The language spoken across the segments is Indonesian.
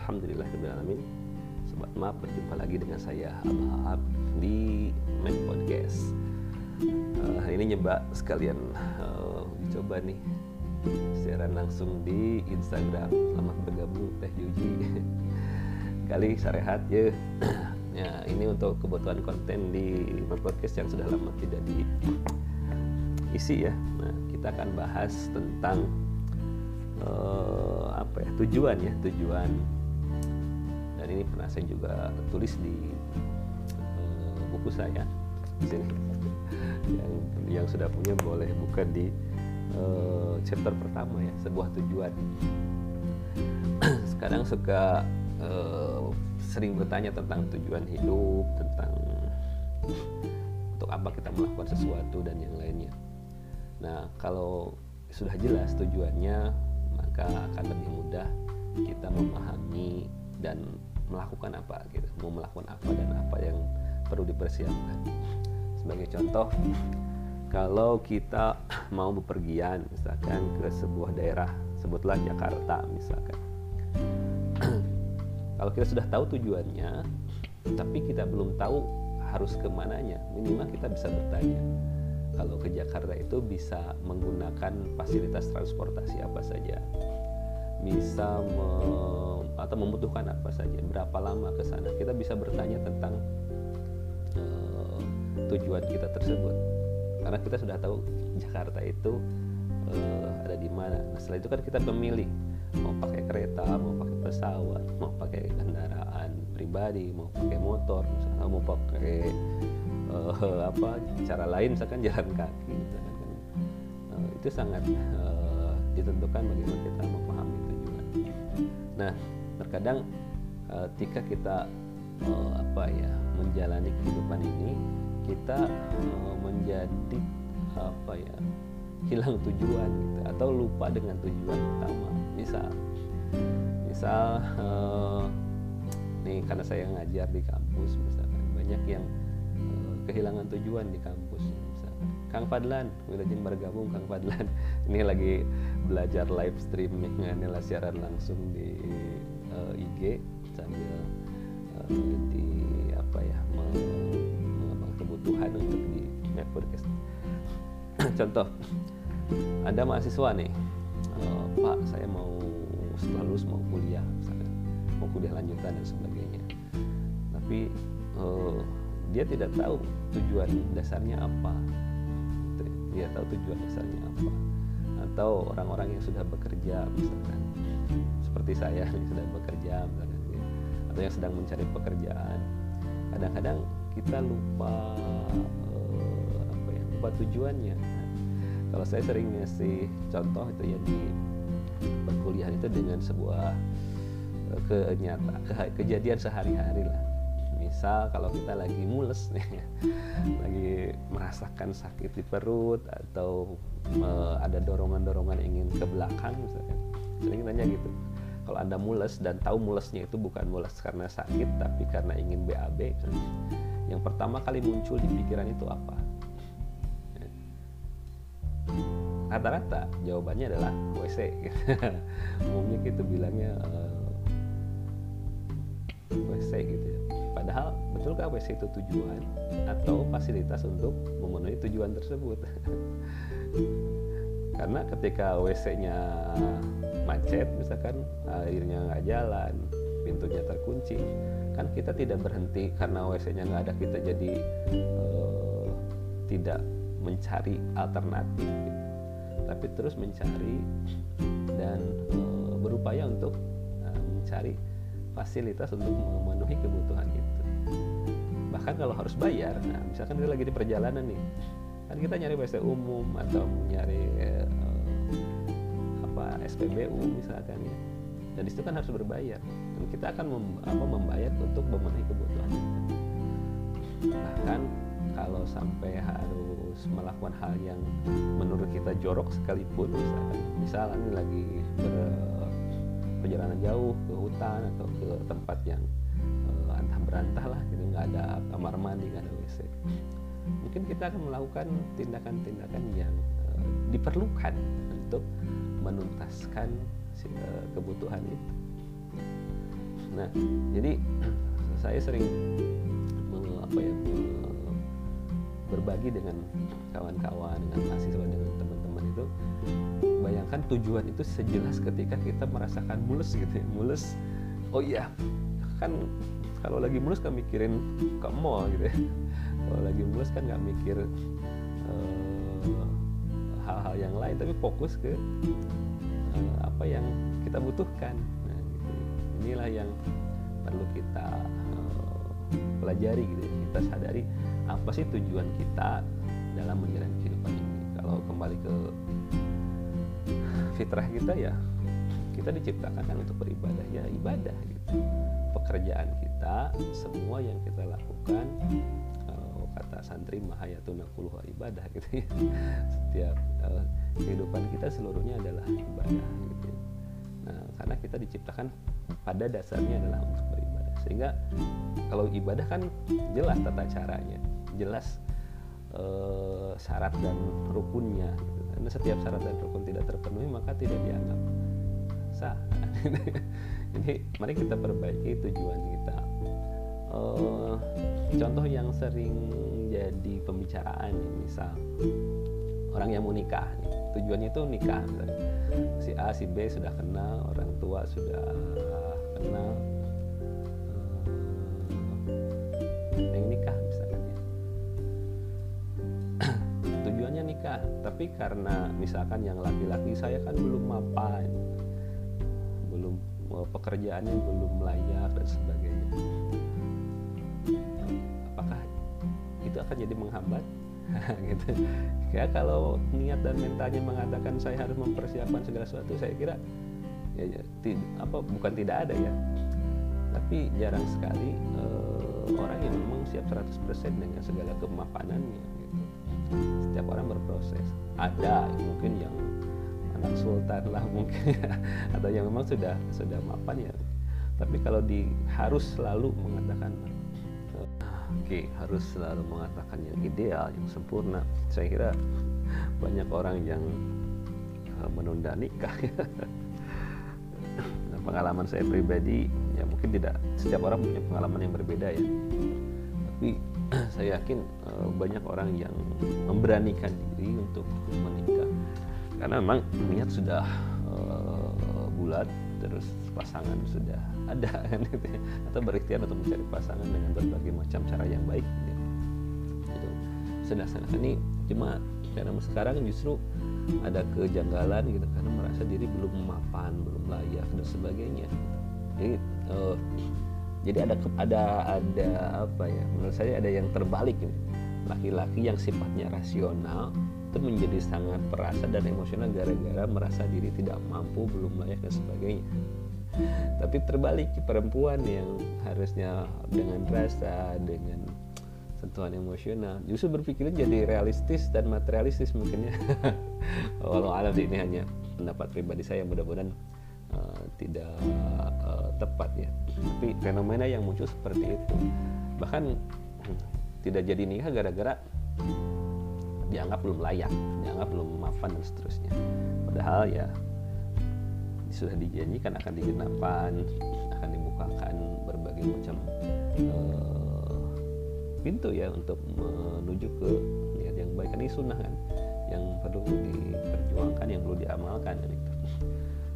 Alhamdulillahirrahmanirrahim Sobat Map berjumpa lagi dengan saya Abah di Map Podcast. Uh, Hari ini nyoba sekalian uh, Coba nih siaran langsung di Instagram. Selamat bergabung Teh Juji. Kali sarehat ya. Ya ini untuk kebutuhan konten di Map Podcast yang sudah lama tidak diisi ya. Nah kita akan bahas tentang uh, apa ya tujuan ya. Tujuan dan ini pernah saya juga tulis di uh, buku saya. Di yang yang sudah punya boleh buka di uh, chapter pertama ya sebuah tujuan. Sekarang suka uh, sering bertanya tentang tujuan hidup tentang untuk apa kita melakukan sesuatu dan yang lainnya. Nah, kalau sudah jelas tujuannya, maka akan lebih mudah kita memahami dan melakukan apa gitu. Mau melakukan apa dan apa yang perlu dipersiapkan. Sebagai contoh, kalau kita mau bepergian misalkan ke sebuah daerah, sebutlah Jakarta misalkan. kalau kita sudah tahu tujuannya, tapi kita belum tahu harus ke mananya, minimal kita bisa bertanya kalau ke Jakarta itu bisa menggunakan fasilitas transportasi apa saja bisa me, atau membutuhkan apa saja berapa lama ke sana. Kita bisa bertanya tentang uh, tujuan kita tersebut. Karena kita sudah tahu Jakarta itu uh, ada di mana. Nah setelah itu kan kita memilih mau pakai kereta mau pakai pesawat mau pakai kendaraan pribadi mau pakai motor misalnya mau pakai uh, apa cara lain misalkan jalan kaki misalkan. Kan uh, itu sangat uh, ditentukan bagaimana kita memahami. Nah terkadang uh, ketika kita uh, apa ya menjalani kehidupan ini kita uh, menjadi apa ya hilang tujuan gitu atau lupa dengan tujuan utama. Misal misal nih karena saya ngajar di kampus misalkan banyak yang kehilangan tujuan di kampus misalkan. Kang Fadlan wilajeng bergabung Kang Fadlan. Ini lagi belajar live streaming inilah siaran langsung di uh, eh, IG sambil uh, di apa ya mengapa kebutuhan untuk di Podcast. Contoh ada mahasiswa nih. Uh, Pak saya mau lulus mau kuliah misalkan. Mau kuliah lanjutan dan sebagainya. Tapi uh, dia tidak tahu tujuan dasarnya apa. Dia tahu tujuan dasarnya apa. Atau orang-orang yang sudah bekerja misalkan. Seperti saya yang sudah bekerja misalkan atau yang sedang mencari pekerjaan. Kadang-kadang kita lupa uh, apa ya lupa tujuannya. Kalau saya sering ngasih contoh itu ya di perkuliahan itu dengan sebuah uh, kenyata ke, kejadian sehari-hari lah misal kalau kita lagi mules nih lagi merasakan sakit di perut atau uh, ada dorongan-dorongan ingin ke belakang misalnya sering nanya gitu. Kalau anda mules dan tahu mulesnya itu bukan mules karena sakit tapi karena ingin BAB kan? yang pertama kali muncul di pikiran itu apa? Rata-rata jawabannya adalah WC umumnya kita bilangnya uh, eh, WC gitu ya Padahal betulkah WC itu tujuan? Atau fasilitas untuk memenuhi tujuan tersebut? Karena ketika WC-nya macet, misalkan airnya nggak jalan, pintunya terkunci, kan kita tidak berhenti karena WC-nya nggak ada kita jadi uh, tidak mencari alternatif, tapi terus mencari dan uh, berupaya untuk uh, mencari fasilitas untuk memenuhi kebutuhan itu bahkan kalau harus bayar nah misalkan kita lagi di perjalanan nih kan kita nyari WC umum atau nyari eh, apa SPBU misalkan ya. Dan itu kan harus berbayar. Dan kita akan mem, apa, membayar untuk memenuhi kebutuhan bahkan kalau sampai harus melakukan hal yang menurut kita jorok sekalipun misalkan misalnya lagi ber, perjalanan jauh ke hutan atau ke tempat yang berantah lah gitu nggak ada kamar mandi nggak ada WC mungkin kita akan melakukan tindakan-tindakan yang uh, diperlukan untuk menuntaskan uh, kebutuhan itu. Nah, jadi saya sering apa ya berbagi dengan kawan-kawan, dengan mahasiswa, dengan teman-teman itu. Bayangkan tujuan itu sejelas ketika kita merasakan mulus gitu ya mulus oh iya kan kalau lagi mulus kan mikirin ke mall gitu ya. Kalau lagi mulus kan nggak mikir uh, hal-hal yang lain tapi fokus ke uh, apa yang kita butuhkan. Nah, gitu. inilah yang perlu kita uh, pelajari gitu. Kita sadari apa sih tujuan kita dalam menjalani kehidupan ini. Kalau kembali ke fitrah kita ya kita diciptakan kan untuk beribadah. Ya ibadah gitu. Pekerjaan kita semua yang kita lakukan kalau kata santri mahayatuna kuluh ibadah gitu ya setiap uh, kehidupan kita seluruhnya adalah ibadah gitu ya. nah karena kita diciptakan pada dasarnya adalah untuk beribadah sehingga kalau ibadah kan jelas tata caranya jelas uh, syarat dan rukunnya gitu. karena setiap syarat dan rukun tidak terpenuhi maka tidak dianggap sah jadi mari kita perbaiki tujuan kita uh, contoh yang sering jadi pembicaraan misal orang yang mau nikah tujuannya itu nikah. Si A si B sudah kenal orang tua sudah kenal. Uh, yang nikah misalkan ya. Tujuannya nikah tapi karena misalkan yang laki-laki saya kan belum mapan. Pekerjaannya belum layak dan sebagainya itu akan jadi menghambat. Gitu. Ya kalau niat dan mentalnya mengatakan saya harus mempersiapkan segala sesuatu saya kira ya, ya apa bukan tidak ada ya. Tapi jarang sekali uh, orang yang memang siap 100% dengan segala kemapanannya gitu. Setiap orang berproses. Ada mungkin yang anak sultan lah mungkin. Atau yang memang sudah sudah mapan ya. Tapi kalau di harus selalu mengatakan okay, harus selalu mengatakan yang ideal yang sempurna. Saya kira banyak orang yang uh, menunda nikah. Nah, pengalaman saya pribadi ya mungkin tidak setiap orang punya pengalaman yang berbeda ya. Tapi saya yakin uh, banyak orang yang memberanikan diri untuk menikah. Karena memang niat sudah uh, bulat terus pasangan sudah ada kan gitu ya. atau berikhtiar untuk mencari pasangan dengan berbagai macam cara yang baik gitu. itu sudah sana ini cuma karena sekarang justru ada kejanggalan gitu karena merasa diri belum mapan belum layak dan sebagainya. Jadi uh, jadi ada ada ada apa ya? Menurut saya ada yang terbalik laki-laki yang sifatnya rasional itu menjadi sangat perasa dan emosional gara-gara merasa diri tidak mampu, belum layak dan sebagainya. Tapi terbalik perempuan yang harusnya dengan rasa, dengan sentuhan emosional, justru berpikirnya jadi realistis dan materialistis mungkin ya. Walau alam ini hanya pendapat pribadi saya, mudah-mudahan uh, tidak uh, tepat ya. Tapi fenomena yang muncul seperti itu, bahkan hmm, tidak jadi nikah gara-gara dianggap belum layak, dianggap belum mapan dan seterusnya. Padahal ya sudah dijanjikan akan digenapkan, akan dibukakan berbagai macam uh, pintu ya untuk menuju ke niat yang baik ini sunnah kan yang perlu diperjuangkan yang perlu diamalkan kan itu.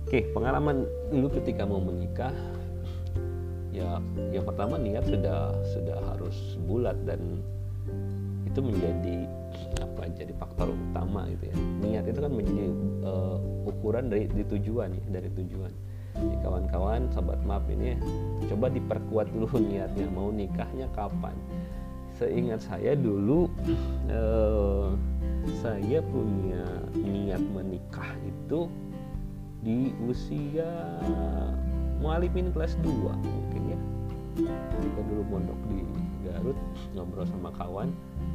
Oke, pengalaman dulu ketika mau menikah ya yang pertama niat sudah sudah harus bulat dan itu menjadi apa jadi faktor utama gitu ya. Niat itu kan menjadi uh, ukuran dari di tujuan ya dari tujuan. Jadi kawan-kawan sobat maaf ini coba diperkuat dulu niatnya mau nikahnya kapan. Seingat saya dulu uh, saya punya niat menikah itu di usia mualimin kelas 2 kita dulu mondok di Garut ngobrol sama kawan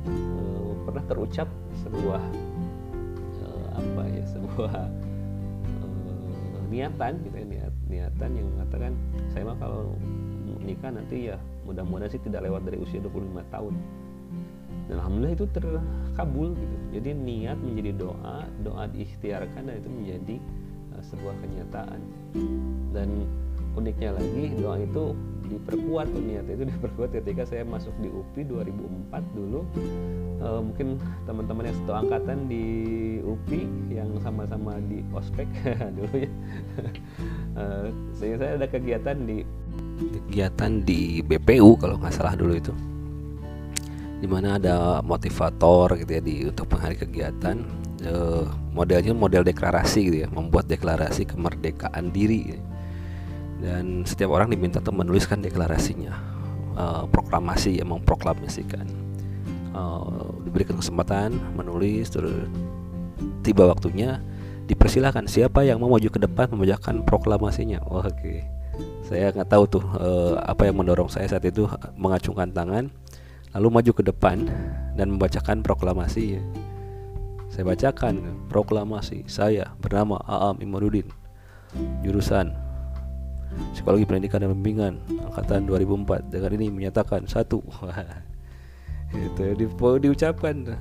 uh, pernah terucap sebuah uh, apa ya sebuah uh, niatan gitu ya niat niatan yang mengatakan saya mah kalau nikah nanti ya mudah-mudahan sih tidak lewat dari usia 25 tahun. Dan alhamdulillah itu terkabul gitu. Jadi niat menjadi doa doa diikhtiarkan dan itu menjadi sebuah kenyataan. Dan uniknya lagi doa itu diperkuat niat itu diperkuat ketika saya masuk di UPI 2004 dulu. Uh, mungkin teman-teman yang satu angkatan di UPI yang sama-sama di ospek dulu ya. Uh, saya saya ada kegiatan di kegiatan di BPU kalau nggak salah dulu itu. Di mana ada motivator gitu ya di untuk penghari kegiatan. Uh, modelnya model deklarasi gitu ya membuat deklarasi kemerdekaan diri. gitu dan setiap orang diminta untuk menuliskan deklarasinya uh, proklamasi yang memproklamasikan. Uh, diberikan kesempatan menulis terus tiba waktunya dipersilahkan siapa yang mau maju ke depan membacakan proklamasinya. Oh, oke. Okay. saya nggak tahu tuh uh, apa yang mendorong saya saat itu mengacungkan tangan lalu maju ke depan dan membacakan proklamasi. Saya bacakan proklamasi saya bernama Aam Imanuddin jurusan Psikologi Pendidikan dan Pembimbingan angkatan 2004 dengan ini menyatakan satu. Itu di, diucapkan.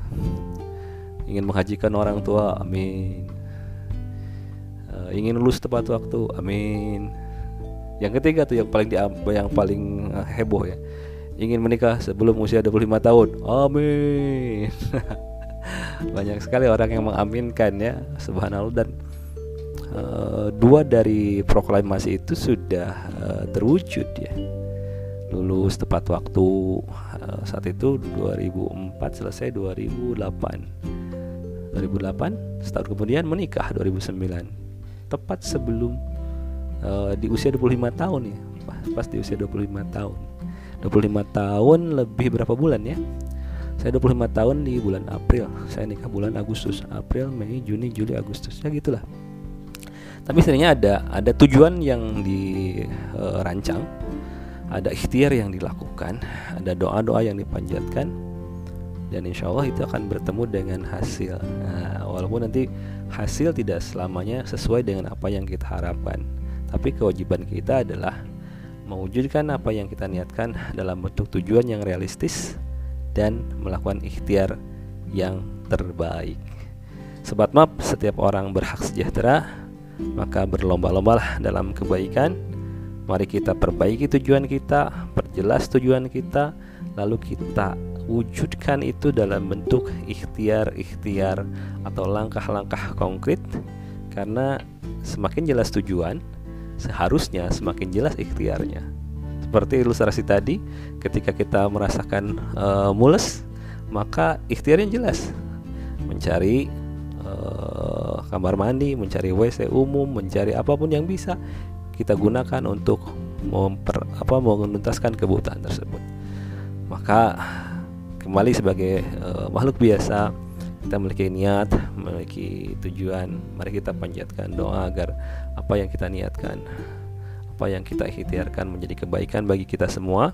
Ingin menghajikan orang tua amin. Uh, ingin lulus tepat waktu amin. Yang ketiga tuh yang paling di, yang paling uh, heboh ya. Ingin menikah sebelum usia 25 tahun amin. Banyak sekali orang yang mengaminkan ya subhanallah. Dan uh, dua dari proklamasi itu sudah uh, terwujud ya. Lulus tepat waktu uh, saat itu 2004 selesai 2008 2008 setahun kemudian menikah 2009 tepat sebelum di usia 25 tahun ya. Pas di usia 25 tahun. 25 tahun lebih berapa bulan ya? Saya 25 tahun di bulan April. Saya nikah bulan Agustus. April Mei Juni Juli Agustus. Ya gitulah tapi sebenarnya ada ada tujuan yang dirancang ada ikhtiar yang dilakukan ada doa-doa yang dipanjatkan dan insya Allah itu akan bertemu dengan hasil nah, walaupun nanti hasil tidak selamanya sesuai dengan apa yang kita harapkan tapi kewajiban kita adalah mewujudkan apa yang kita niatkan dalam bentuk tujuan yang realistis dan melakukan ikhtiar yang terbaik. Sobat Map, setiap orang berhak sejahtera maka berlomba-lombalah dalam kebaikan. Mari kita perbaiki tujuan kita, perjelas tujuan kita, lalu kita wujudkan itu dalam bentuk ikhtiar-ikhtiar atau langkah-langkah konkret karena semakin jelas tujuan, seharusnya semakin jelas ikhtiarnya. Seperti ilustrasi tadi, ketika kita merasakan uh, mules, maka ikhtiarnya jelas mencari uh, kamar mandi, mencari WC umum, mencari apa pun yang bisa kita gunakan untuk memper, apa menuntaskan kebutuhan tersebut. Maka kembali sebagai uh, makhluk biasa kita memiliki niat, memiliki tujuan, mari kita panjatkan doa agar apa yang kita niatkan, apa yang kita ikhtiarkan menjadi kebaikan bagi kita semua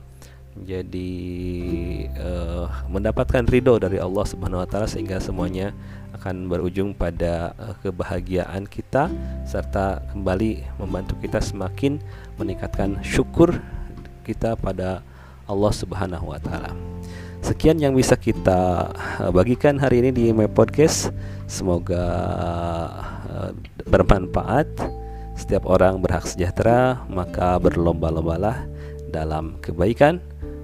menjadi uh, mendapatkan ridho dari Allah Subhanahu wa taala sehingga semuanya akan berujung pada uh, kebahagiaan kita serta kembali membantu kita semakin meningkatkan syukur kita pada Allah Subhanahu wa taala. Sekian yang bisa kita uh, bagikan hari ini di My Podcast. Semoga uh, bermanfaat. Setiap orang berhak sejahtera, maka berlomba-lombalah dalam kebaikan.